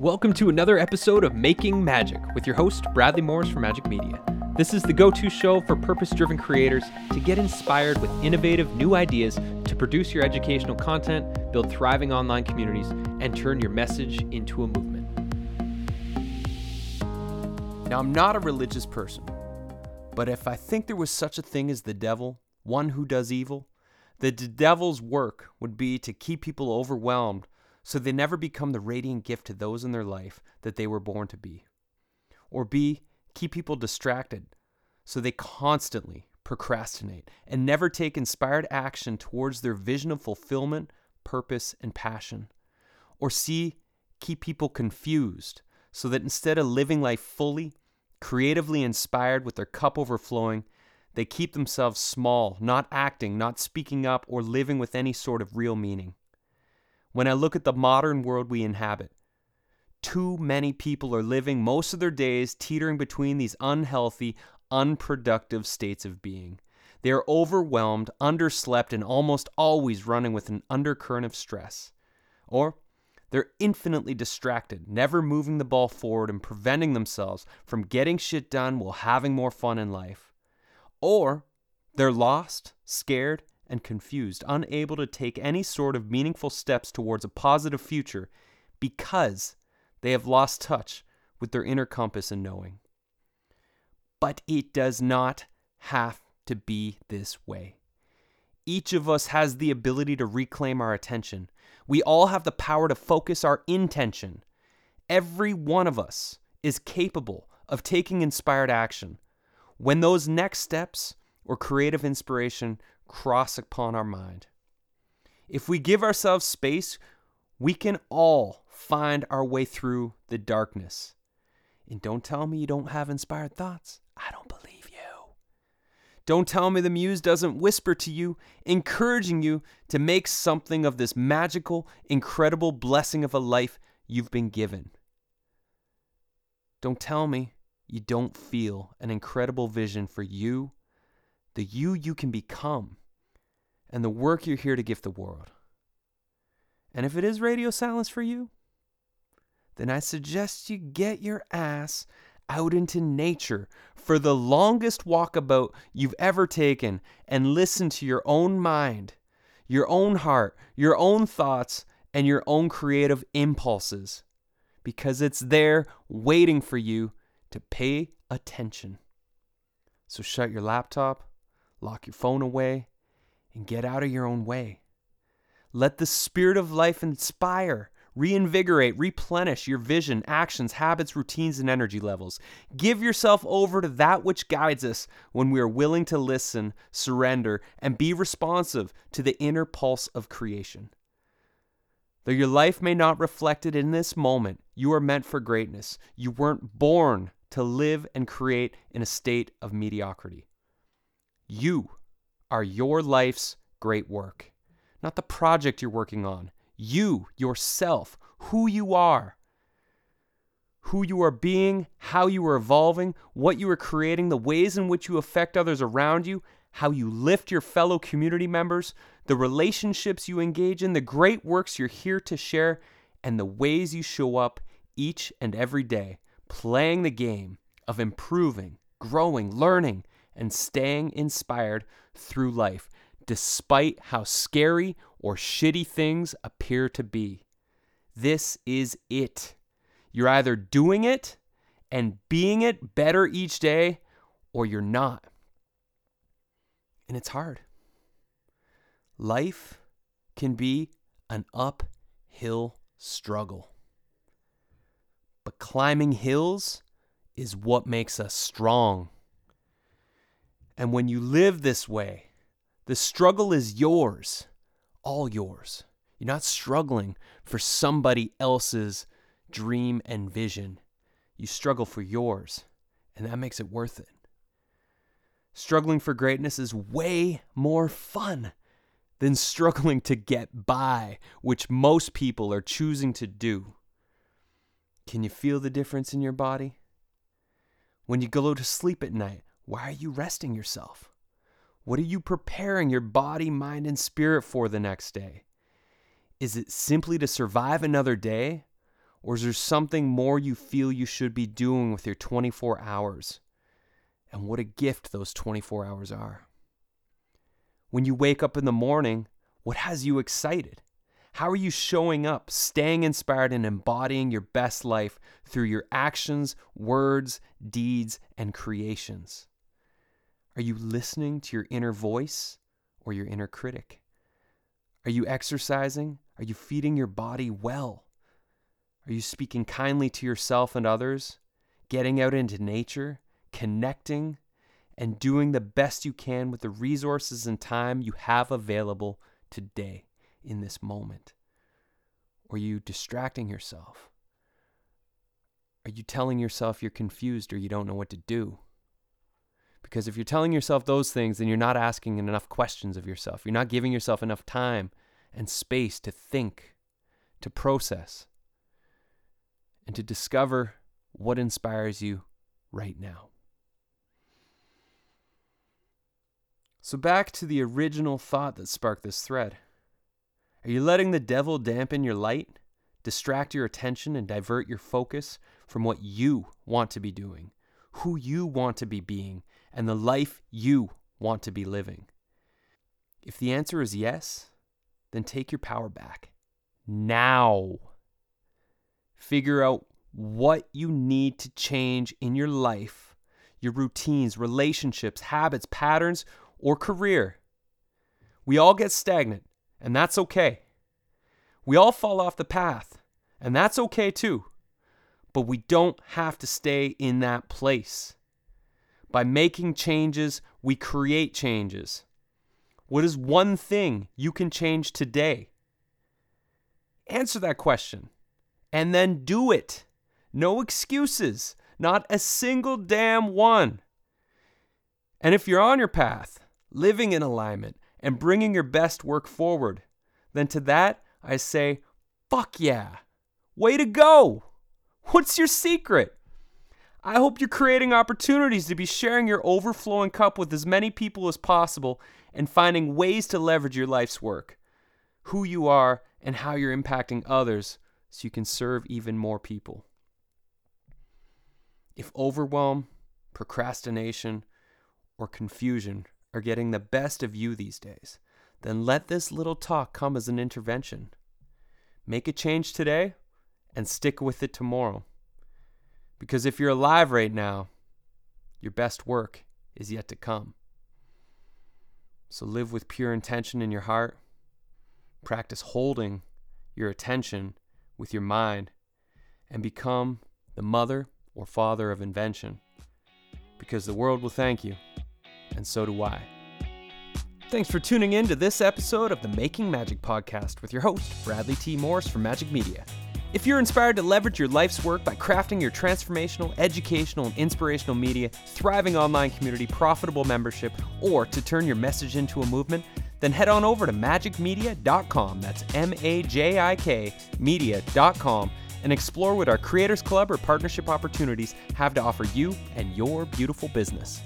Welcome to another episode of Making Magic with your host, Bradley Morris from Majik Media. This is the go to show for purpose driven creators to get inspired with innovative new ideas to produce your educational content, build thriving online communities, and turn your message into a movement. Now, I'm not a religious person, but if I think there was such a thing as the devil, one who does evil, the devil's work would be to keep people overwhelmed so they never become the radiant gift to those in their life that they were born to be. Or B, keep people distracted so they constantly procrastinate and never take inspired action towards their vision of fulfillment, purpose, and passion. Or C, keep people confused so that instead of living life fully, creatively inspired with their cup overflowing, they keep themselves small, not acting, not speaking up, or living with any sort of real meaning when I look at the modern world we inhabit. Too many people are living most of their days teetering between these unhealthy, unproductive states of being. They are overwhelmed, underslept, and almost always running with an undercurrent of stress. Or they're infinitely distracted, never moving the ball forward and preventing themselves from getting shit done while having more fun in life. Or they're lost, scared, and confused, unable to take any sort of meaningful steps towards a positive future because they have lost touch with their inner compass and knowing. But it does not have to be this way. Each of us has the ability to reclaim our attention. We all have the power to focus our intention. Every one of us is capable of taking inspired action. When those next steps or creative inspiration cross upon our mind. If we give ourselves space, we can all find our way through the darkness. And don't tell me you don't have inspired thoughts. I don't believe you. Don't tell me the muse doesn't whisper to you, encouraging you to make something of this magical, incredible blessing of a life you've been given. Don't tell me you don't feel an incredible vision for you the you you can become, and the work you're here to give the world. And if it is radio silence for you, then I suggest you get your ass out into nature for the longest walkabout you've ever taken and listen to your own mind, your own heart, your own thoughts, and your own creative impulses because it's there waiting for you to pay attention. So shut your laptop, lock your phone away, and get out of your own way. Let the spirit of life inspire, reinvigorate, replenish your vision, actions, habits, routines, and energy levels. Give yourself over to that which guides us when we are willing to listen, surrender, and be responsive to the inner pulse of creation. Though your life may not reflect it in this moment, you are meant for greatness. You weren't born to live and create in a state of mediocrity. You are your life's great work, not the project you're working on. You, yourself, who you are, who you are being, how you are evolving, what you are creating, the ways in which you affect others around you, how you lift your fellow community members, the relationships you engage in, the great works you're here to share, and the ways you show up each and every day, playing the game of improving, growing, learning, and staying inspired through life, despite how scary or shitty things appear to be. This is it. You're either doing it and being it better each day, or you're not. And it's hard. Life can be an uphill struggle. But climbing hills is what makes us strong. And when you live this way, the struggle is yours, all yours. You're not struggling for somebody else's dream and vision. You struggle for yours, and that makes it worth it. Struggling for greatness is way more fun than struggling to get by, which most people are choosing to do. Can you feel the difference in your body? When you go to sleep at night, why are you resting yourself? What are you preparing your body, mind, and spirit for the next day? Is it simply to survive another day? Or is there something more you feel you should be doing with your 24 hours? And what a gift those 24 hours are. When you wake up in the morning, what has you excited? How are you showing up, staying inspired, and embodying your best life through your actions, words, deeds, and creations? Are you listening to your inner voice or your inner critic? Are you exercising? Are you feeding your body well? Are you speaking kindly to yourself and others? Getting out into nature, connecting, and doing the best you can with the resources and time you have available today in this moment? Are you distracting yourself? Are you telling yourself you're confused or you don't know what to do? Because if you're telling yourself those things, then you're not asking enough questions of yourself. You're not giving yourself enough time and space to think, to process, and to discover what inspires you right now. So, back to the original thought that sparked this thread. Are you letting the devil dampen your light, distract your attention, and divert your focus from what you want to be doing, who you want to be being, and the life you want to be living? If the answer is yes, then take your power back. Now. Figure out what you need to change in your life, your routines, relationships, habits, patterns, or career. We all get stagnant, and that's okay. We all fall off the path, and that's okay too. But we don't have to stay in that place. By making changes, we create changes. What is one thing you can change today? Answer that question and then do it. No excuses, not a single damn one. And if you're on your path, living in alignment, and bringing your best work forward, then to that I say, fuck yeah. Way to go. What's your secret? I hope you're creating opportunities to be sharing your overflowing cup with as many people as possible and finding ways to leverage your life's work, who you are, and how you're impacting others so you can serve even more people. If overwhelm, procrastination, or confusion are getting the best of you these days, then let this little talk come as an intervention. Make a change today and stick with it tomorrow. Because if you're alive right now, your best work is yet to come. So live with pure intention in your heart. Practice holding your attention with your mind and become the mother or father of invention. Because the world will thank you, and so do I. Thanks for tuning in to this episode of the Making Magic podcast with your host, Bradley T. Morris from Majik Media. If you're inspired to leverage your life's work by crafting your transformational, educational, and inspirational media, thriving online community, profitable membership, or to turn your message into a movement, then head on over to majikmedia.com. That's M A J I K media.com and explore what our Creators Club or partnership opportunities have to offer you and your beautiful business.